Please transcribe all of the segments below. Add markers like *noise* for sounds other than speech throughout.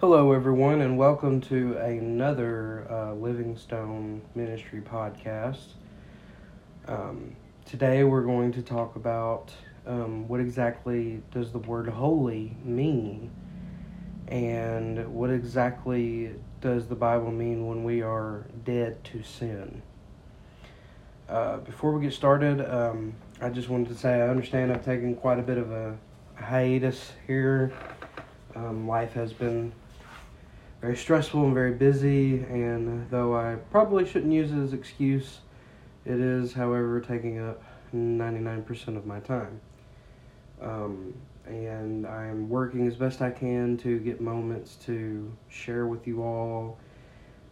Hello, everyone, and welcome to another uh, Livingstone Ministry podcast. Um, today, we're going to talk about um, what exactly does the word holy mean, and what exactly does the Bible mean when we are dead to sin. Uh, before we get started, um, I just wanted to say I understand I've taken quite a bit of a hiatus here. Um, life has been very stressful and very busy, and though I probably shouldn't use it as excuse, it is, however, taking up 99% of my time. Um, and I'm working as best I can to get moments to share with you all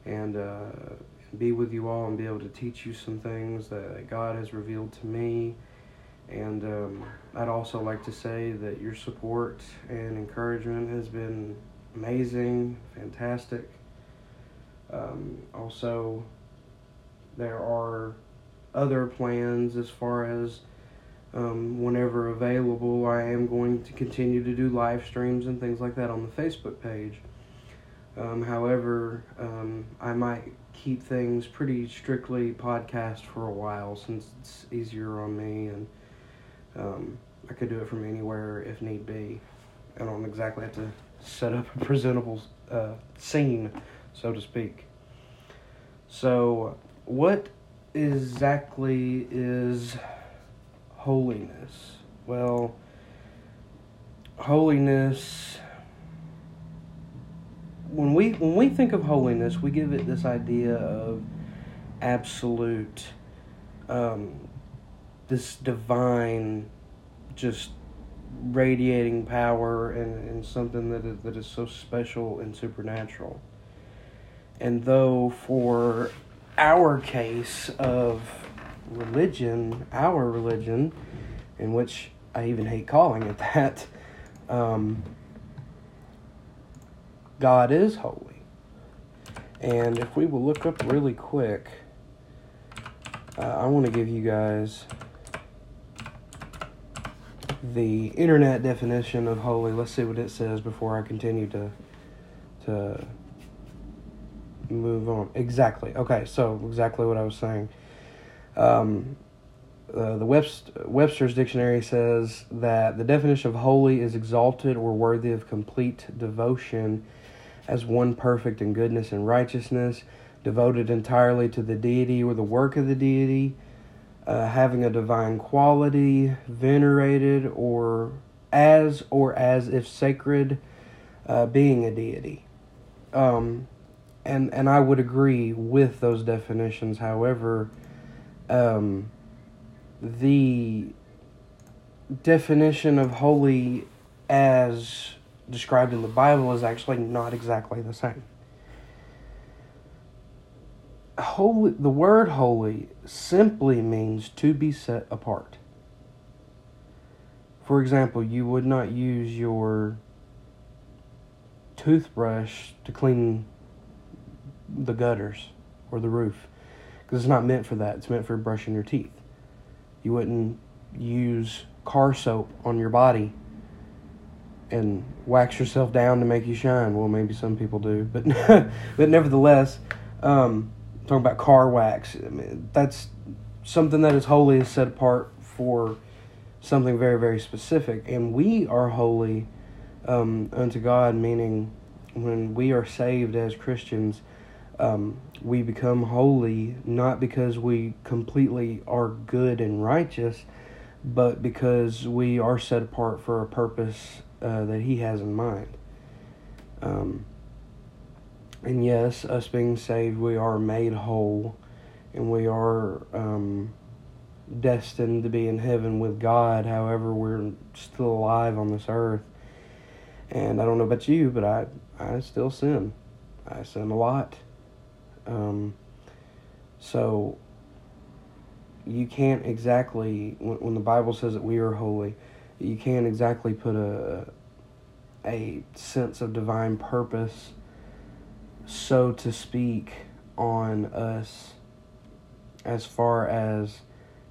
and uh, be with you all and be able to teach you some things that God has revealed to me. And um, I'd also like to say that your support and encouragement has been amazing, fantastic. Um, also, there are other plans as far as um, whenever available. I am going to continue to do live streams and things like that on the Facebook page. Um, however, um, I might keep things pretty strictly podcast for a while since it's easier on me and um, I could do it from anywhere if need be. I don't exactly have to set up a presentable uh, scene, so to speak. So, what exactly is holiness? Well, holiness when we when we think of holiness, we give it this idea of absolute, um, this divine, just radiating power and, and something that is, that is so special and supernatural. And though for our case of religion, our religion, in which I even hate calling it that, um, God is holy. And if we will look up really quick, uh, I want to give you guys the internet definition of holy. Let's see what it says before I continue to to move on. Exactly. Okay, so exactly what I was saying. Um, uh, the Webster, Webster's dictionary says that the definition of holy is exalted or worthy of complete devotion as one perfect in goodness and righteousness, devoted entirely to the deity or the work of the deity, uh, having a divine quality, venerated or as or as if sacred, uh, being a deity. Um, and and I would agree with those definitions. However, um, the definition of holy as described in the Bible is actually not exactly the same. Holy, the word holy simply means to be set apart. For example, you would not use your toothbrush to clean the gutters or the roof because it's not meant for that. It's meant for brushing your teeth. You wouldn't use car soap on your body and wax yourself down to make you shine. Well, maybe some people do, but *laughs* but nevertheless, um, talking about car wax, I mean, that's something that is holy is set apart for something very very specific, and we are holy um, unto God, meaning when we are saved as Christians. Um, we become holy not because we completely are good and righteous, but because we are set apart for a purpose uh, that He has in mind. Um, and yes, us being saved, we are made whole, and we are um, destined to be in heaven with God. However, we're still alive on this earth. And I don't know about you, but I I still sin. I sin a lot. Um, so you can't exactly when, when the Bible says that we are holy you can't exactly put a a sense of divine purpose, so to speak, on us as far as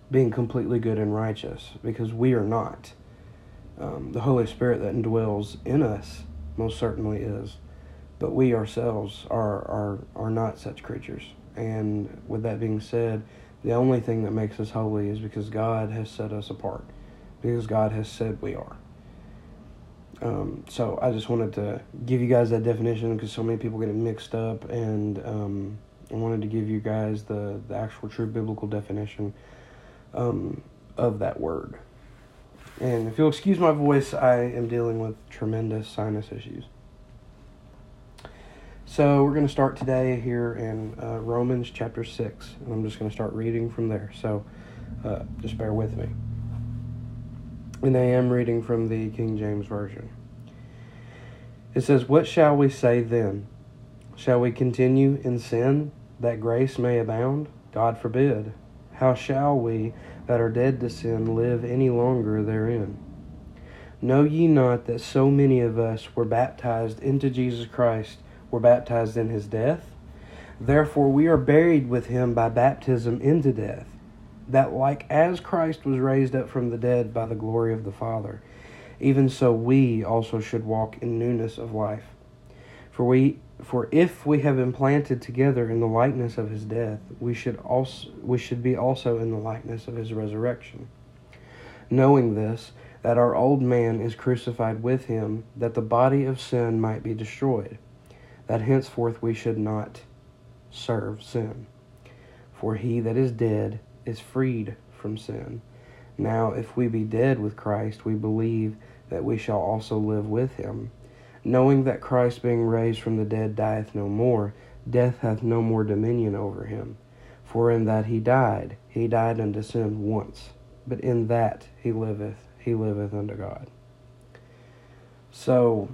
being completely good and righteous, because we are not. Um, the Holy Spirit that indwells in us most certainly is. but we ourselves are, are, are not such creatures. And with that being said, the only thing that makes us holy is because God has set us apart, because God has said we are. Um, so I just wanted to give you guys that definition because so many people get it mixed up, and um, I wanted to give you guys the, the actual true biblical definition um, of that word. And if you'll excuse my voice, I am dealing with tremendous sinus issues. So we're going to start today here in uh, Romans chapter 6. And I'm just going to start reading from there. So uh, just bear with me. And I am reading from the King James Version. It says, What shall we say then? Shall we continue in sin that grace may abound? God forbid. How shall we that are dead to sin live any longer therein? Know ye not that so many of us were baptized into Jesus Christ? were baptized in his death. Therefore, we are buried with him by baptism into death, that like as Christ was raised up from the dead by the glory of the Father, even so we also should walk in newness of life. For we for if we have been planted together in the likeness of his death, we should also we should be also in the likeness of his resurrection. Knowing this, that our old man is crucified with him, that the body of sin might be destroyed that henceforth we should not serve sin. For he that is dead is freed from sin. Now, if we be dead with Christ, we believe that we shall also live with him. Knowing that Christ, being raised from the dead, dieth no more, death hath no more dominion over him. For in that he died, he died unto sin once, but in that he liveth, he liveth unto God. So,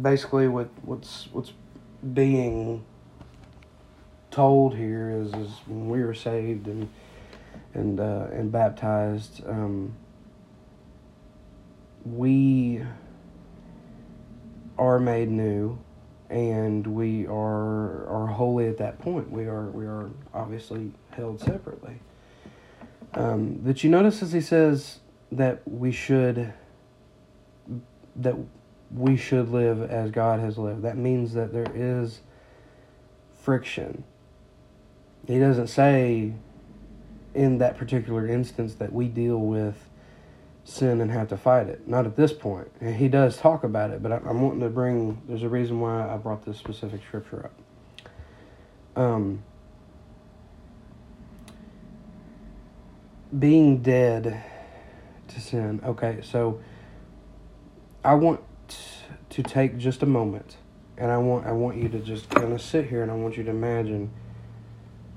basically what what's what's being told here is is when we were saved and and uh, and baptized, um, we are made new, and we are are holy at that point. We are we are obviously held separately. Um, but you notice as he says that we should that we should live as God has lived. That means that there is friction. He doesn't say in that particular instance that we deal with sin and have to fight it. Not at this point. And he does talk about it, but I'm wanting to bring, there's a reason why I brought this specific scripture up. Um, being dead to sin. Okay, so I want to take just a moment and I want I want you to just kind of sit here and I want you to imagine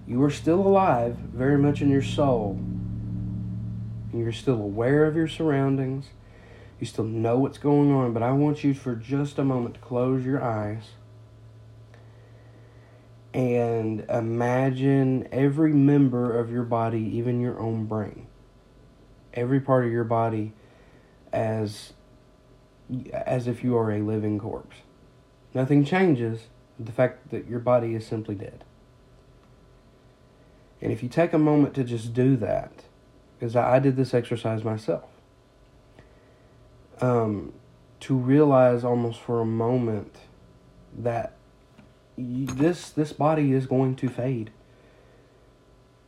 you are still alive very much in your soul. You're still aware of your surroundings. You still know what's going on, but I want you for just a moment to close your eyes and imagine every member of your body, even your own brain, every part of your body as as if you are a living corpse. Nothing changes the fact that your body is simply dead. And if you take a moment to just do that, because I did this exercise myself, um, to realize almost for a moment that you, this this body is going to fade,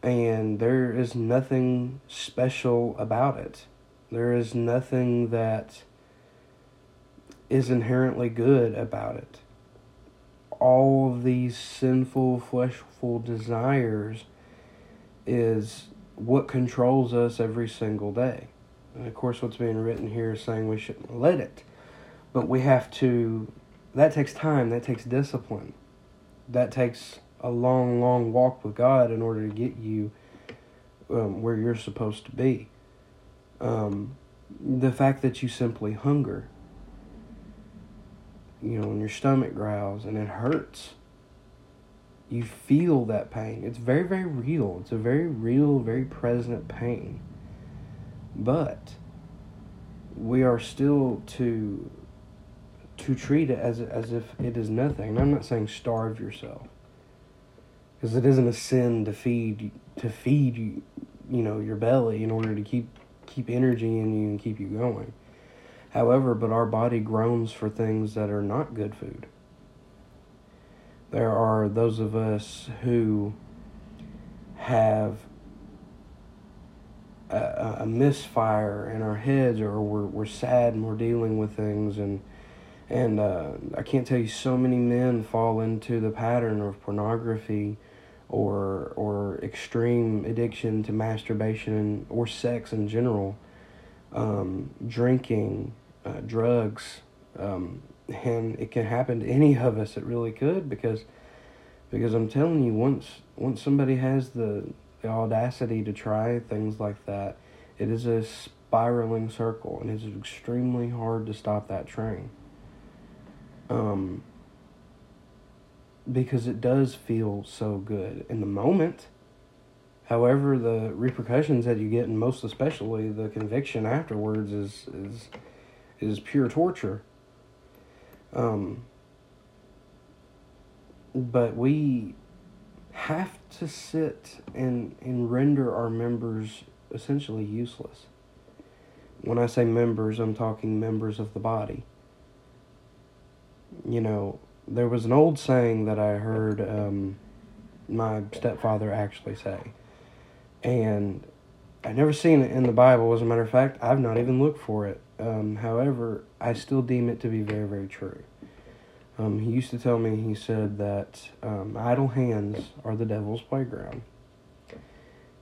and there is nothing special about it. There is nothing that is inherently good about it. All of these sinful, fleshful desires is what controls us every single day. And of course, what's being written here is saying we shouldn't let it. But we have to, that takes time, that takes discipline. That takes a long, long walk with God in order to get you um, where you're supposed to be. Um, the fact that you simply hunger you know, when your stomach growls and it hurts. You feel that pain. It's very, very real. It's a very real, very present pain. But we are still to to treat it as as if it is nothing. And I'm not saying starve yourself, because it isn't a sin to feed to feed you, you know, your belly in order to keep keep energy in you and keep you going. However, but our body groans for things that are not good food. There are those of us who have a, a misfire in our heads or we're, we're sad and we're dealing with things. And and uh, I can't tell you so many men fall into the pattern of pornography or or extreme addiction to masturbation or sex in general, um, drinking, uh, drugs, um, and it can happen to any of us. It really could because because I'm telling you, once once somebody has the the audacity to try things like that, it is a spiraling circle, and it's extremely hard to stop that train. Um, because it does feel so good in the moment. However, the repercussions that you get, and most especially the conviction afterwards, is is is pure torture. Um, but we have to sit and, and render our members essentially useless. When I say members, I'm talking members of the body. You know, there was an old saying that I heard um, my stepfather actually say, and I've never seen it in the Bible. As a matter of fact, I've not even looked for it. Um, however, I still deem it to be very, very true. Um, he used to tell me, he said that um, idle hands are the devil's playground.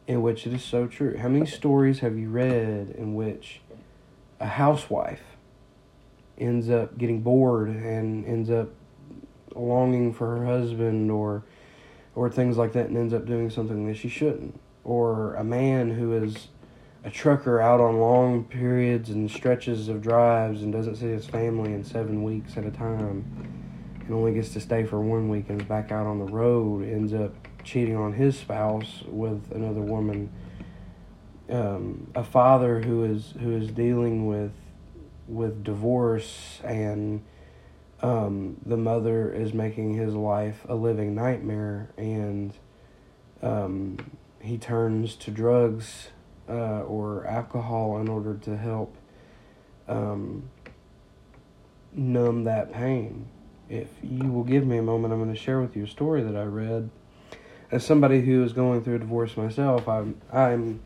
In which it is so true. How many stories have you read in which a housewife ends up getting bored and ends up longing for her husband or or things like that and ends up doing something that she shouldn't? Or a man who is a trucker out on long periods and stretches of drives and doesn't see his family in seven weeks at a time and only gets to stay for one week and is back out on the road, ends up cheating on his spouse with another woman. Um, a father who is who is dealing with with divorce and um, the mother is making his life a living nightmare and um, he turns to drugs uh, or alcohol in order to help um, numb that pain if you will give me a moment, I'm going to share with you a story that I read. As somebody who is going through a divorce myself, I'm I'm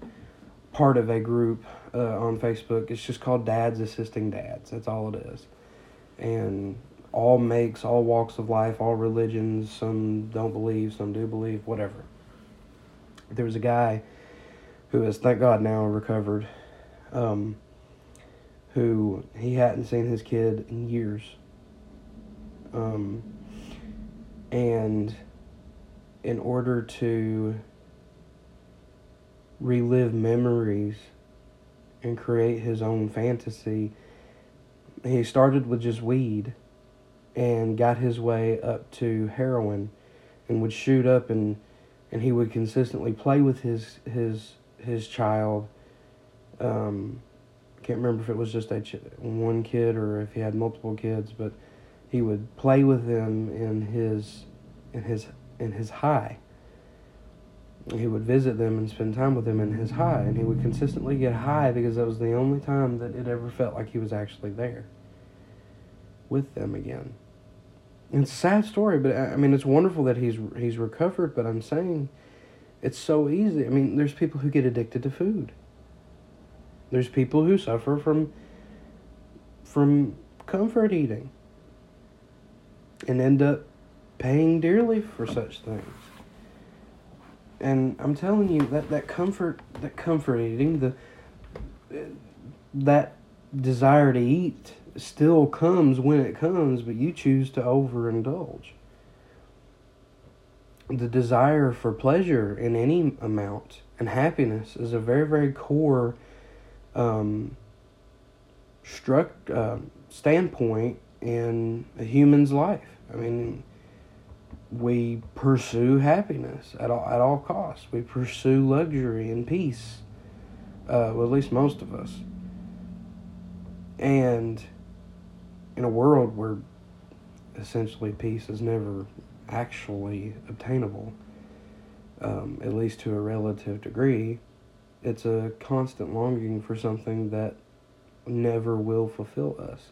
part of a group uh, on Facebook. It's just called Dads Assisting Dads. That's all it is, and all makes, all walks of life, all religions. Some don't believe, some do believe, whatever. There was a guy who has, thank God, now recovered. Um, who he hadn't seen his kid in years um, and in order to relive memories and create his own fantasy, he started with just weed and got his way up to heroin and would shoot up and and he would consistently play with his his his child um can't remember if it was just a ch- one kid or if he had multiple kids but he would play with them in his in his in his high. He would visit them and spend time with them in his high, and he would consistently get high because that was the only time that it ever felt like he was actually there with them again. It's a sad story, but I mean it's wonderful that he's he's recovered. But I'm saying it's so easy. I mean, there's people who get addicted to food. There's people who suffer from from comfort eating and end up paying dearly for such things. And I'm telling you that that comfort, that comfort eating, the that desire to eat still comes when it comes, but you choose to overindulge. The desire for pleasure in any amount and happiness is a very, very core um, struck uh, standpoint in a human's life. I mean, we pursue happiness at all at all costs. We pursue luxury and peace. Uh, well, at least most of us. And in a world where essentially peace is never actually obtainable, um, at least to a relative degree, it's a constant longing for something that never will fulfill us.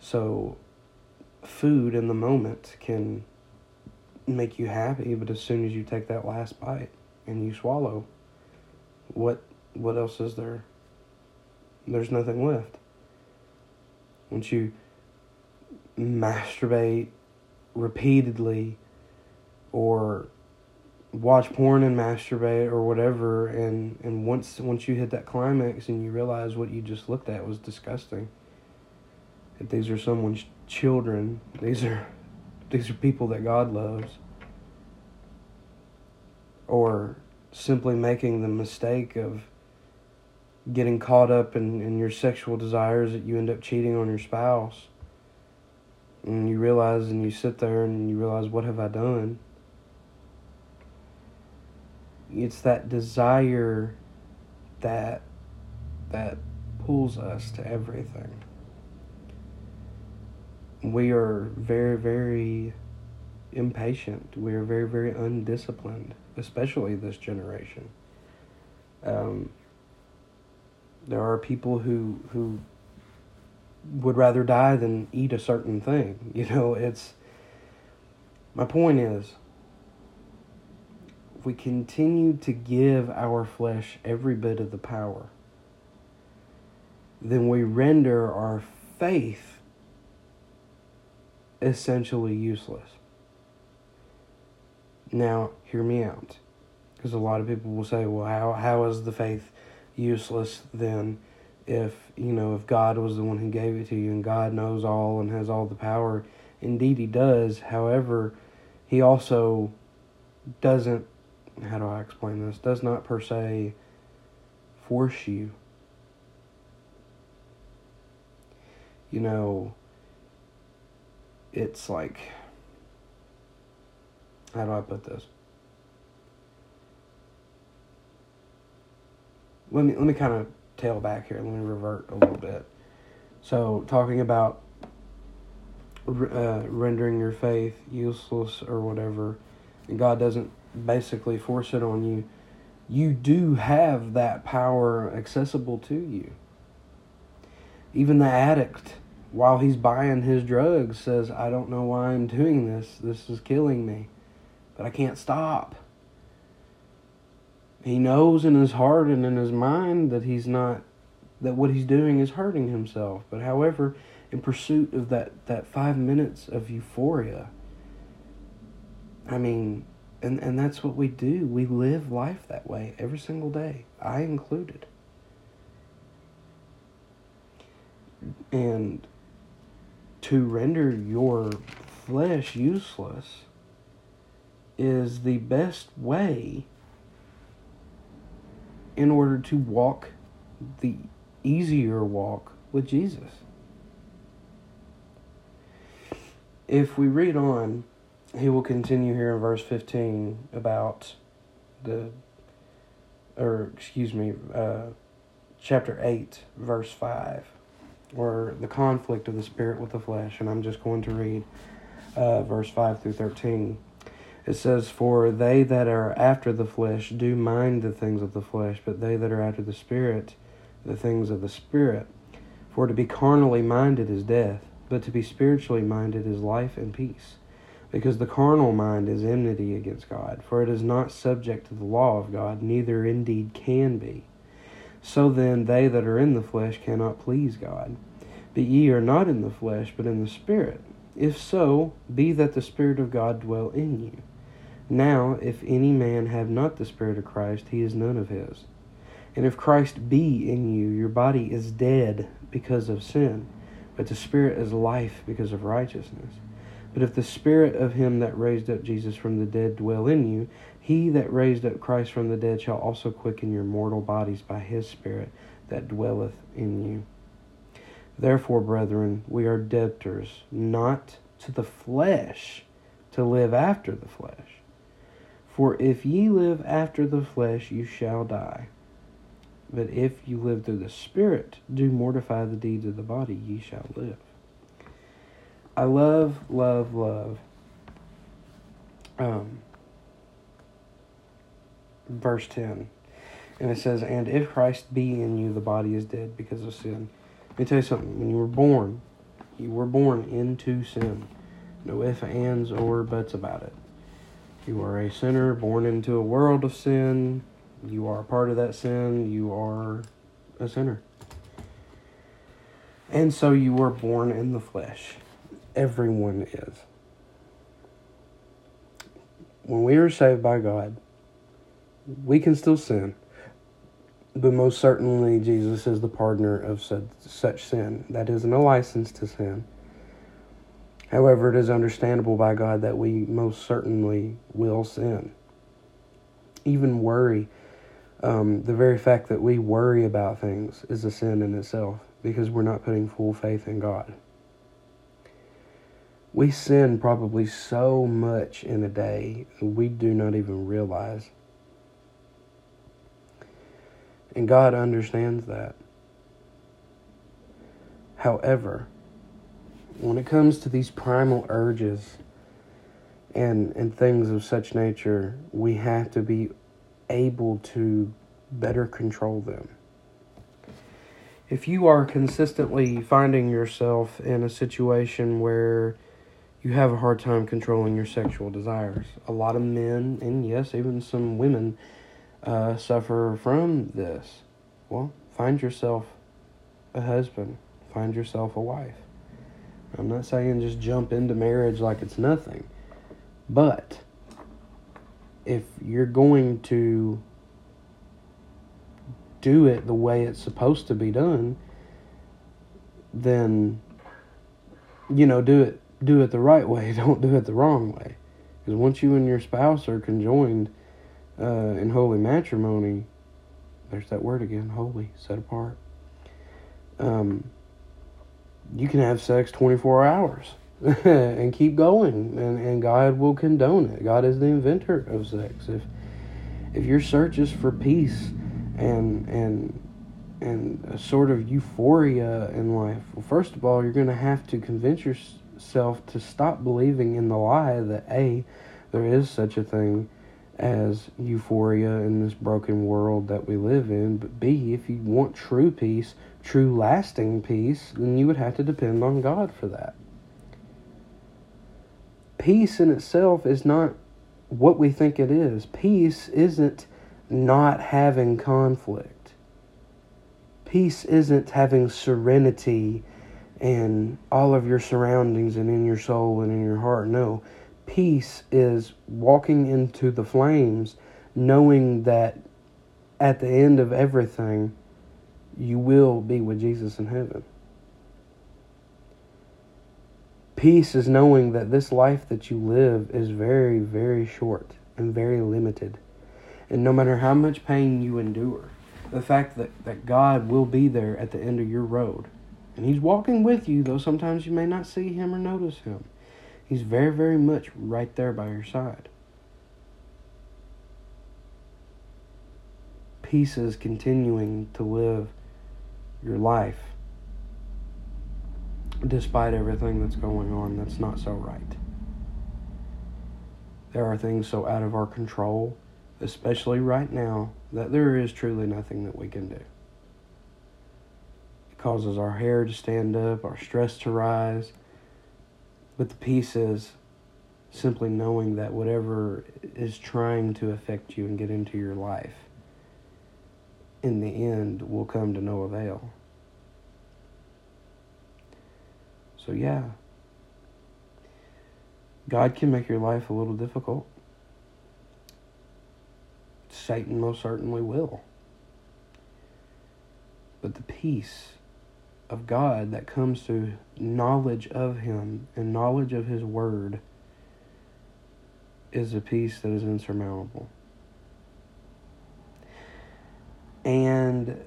So, food in the moment can make you happy, but as soon as you take that last bite and you swallow, what what else is there? There's nothing left. Once you masturbate repeatedly or watch porn and masturbate or whatever and and once once you hit that climax and you realize what you just looked at was disgusting. That these are someone's children. These are these are people that God loves. Or simply making the mistake of getting caught up in, in your sexual desires that you end up cheating on your spouse and you realize and you sit there and you realize what have I done it's that desire that that pulls us to everything. We are very, very impatient. We are very, very undisciplined, especially this generation. Um, there are people who who would rather die than eat a certain thing. *laughs* You know, it's my point is if we continue to give our flesh every bit of the power, then we render our faith essentially useless. Now, hear me out. Because a lot of people will say, well, how, how is the faith useless then if, you know, if God was the one who gave it to you and God knows all and has all the power? Indeed, He does. However, He also doesn't how do I explain this? Does not per se force you. You know, it's like, how do I put this? Let me let me kind of tail back here. Let me revert a little bit. So, talking about uh, rendering your faith useless or whatever, and God doesn't basically force it on you, you do have that power accessible to you. Even the addict, while he's buying his drugs, says, I don't know why I'm doing this. This is killing me, but I can't stop. He knows in his heart and in his mind that he's not, that what he's doing is hurting himself. But however, in pursuit of that, that five minutes of euphoria, I mean, and and that's what we do. We live life that way every single day, I included. And to render your flesh useless is the best way in order to walk the easier walk with Jesus. If we read on he will continue here in verse 15 about the, or excuse me, uh, chapter 8, verse 5, or the conflict of the spirit with the flesh. And I'm just going to read uh, verse 5 through 13. It says, For they that are after the flesh do mind the things of the flesh, but they that are after the spirit, the things of the spirit. For to be carnally minded is death, but to be spiritually minded is life and peace because the carnal mind is enmity against God, for it is not subject to the law of God, neither indeed can be. So then, they that are in the flesh cannot please God. But ye are not in the flesh, but in the Spirit. If so, be that the Spirit of God dwell in you. Now, if any man have not the Spirit of Christ, he is none of his. And if Christ be in you, your body is dead because of sin, but the Spirit is life because of righteousness. But if the Spirit of him that raised up Jesus from the dead dwell in you, he that raised up Christ from the dead shall also quicken your mortal bodies by his Spirit that dwelleth in you. Therefore, brethren, we are debtors, not to the flesh, to live after the flesh. For if ye live after the flesh, you shall die. But if you live through the Spirit, do mortify the deeds of the body, ye shall live. I love, love, love. Um, verse 10. And it says, And if Christ be in you, the body is dead because of sin. Let me tell you something. When you were born, you were born into sin. No ifs, ands, or buts about it. You are a sinner born into a world of sin. You are a part of that sin. You are a sinner. And so you were born in the flesh. Everyone is. When we are saved by God, we can still sin. But most certainly, Jesus is the pardoner of such, such sin. That isn't a license to sin. However, it is understandable by God that we most certainly will sin. Even worry, um, the very fact that we worry about things is a sin in itself because we're not putting full faith in God. We sin probably so much in a day we do not even realize. And God understands that. However, when it comes to these primal urges and and things of such nature, we have to be able to better control them. If you are consistently finding yourself in a situation where you have a hard time controlling your sexual desires, a lot of men, and yes, even some women, uh, suffer from this. Well, find yourself a husband, find yourself a wife. I'm not saying just jump into marriage like it's nothing, but if you're going to do it the way it's supposed to be done, then you know, do it do it the right way. *laughs* Don't do it the wrong way. Because once you and your spouse are conjoined uh, in holy matrimony, there's that word again, holy, set apart. Um, you can have sex 24 hours *laughs* and keep going and, and God will condone it. God is the inventor of sex. If if your search is for peace and and and a sort of euphoria in life, well first of all you're gonna have to convince yourself to stop believing in the lie that A, there is such a thing as euphoria in this broken world that we live in, but B, if you want true peace, true lasting peace, then you would have to depend on God for that. Peace in itself is not what we think it is. Peace isn't not having conflict. Peace isn't having serenity in all of your surroundings and in your soul and in your heart. No peace is walking into the flames knowing that at the end of everything, you will be with Jesus in heaven. Peace is knowing that this life that you live is very, very short and very limited. And no matter how much pain you endure, the fact that, that God will be there at the end of your road, and He's walking with you, though sometimes you may not see Him or notice Him. He's very, very much right there by your side. Peace is continuing to live your life despite everything that's going on that's not so right. There are things so out of our control, especially right now, that there is truly nothing that we can do. It causes our hair to stand up, our stress to rise, but the peace is simply knowing that whatever is trying to affect you and get into your life, in the end, will come to no avail. So, yeah, God can make your life a little difficult. Satan most certainly will. But the peace of God that comes through knowledge of Him and knowledge of His Word is a peace that is insurmountable. And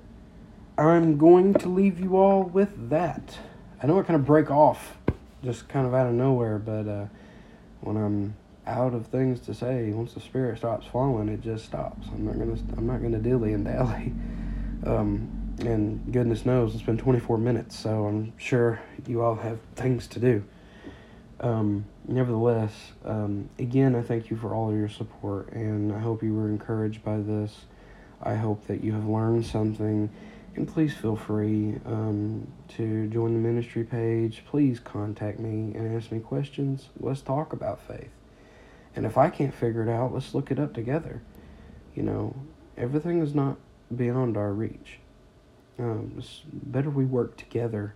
I'm going to leave you all with that. I know I kind of break off just kind of out of nowhere, but uh, when I'm out of things to say, once the spirit stops flowing, it just stops. I'm not gonna I'm not gonna dilly and dally. Um, and goodness knows it's been 24 minutes, so I'm sure you all have things to do. Um, nevertheless, um, again, I thank you for all of your support, and I hope you were encouraged by this. I hope that you have learned something. And please feel free um, to join the ministry page. Please contact me and ask me questions. Let's talk about faith. And if I can't figure it out, let's look it up together. You know, everything is not beyond our reach. Um, it's better we work together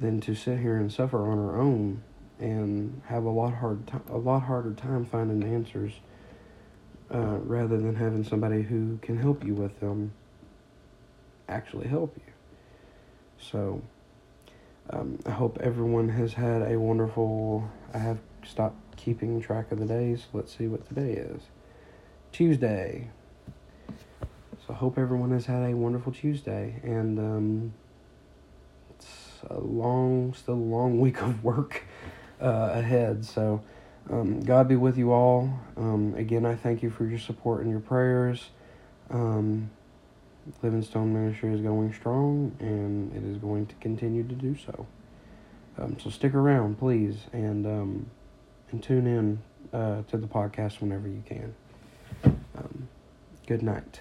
than to sit here and suffer on our own and have a lot hard t- a lot harder time finding answers uh, rather than having somebody who can help you with them actually help you. So um, I hope everyone has had a wonderful. I have stopped keeping track of the days. Let's see what today is. Tuesday. So I hope everyone has had a wonderful Tuesday, and um, it's a long, still a long *laughs* week of work uh, ahead. So um, God be with you all. Um, again, I thank you for your support and your prayers. Um, Ministry is going strong, and it is going to continue to do so. Um, so stick around, please, and um, and tune in uh, to the podcast whenever you can. Um, good night.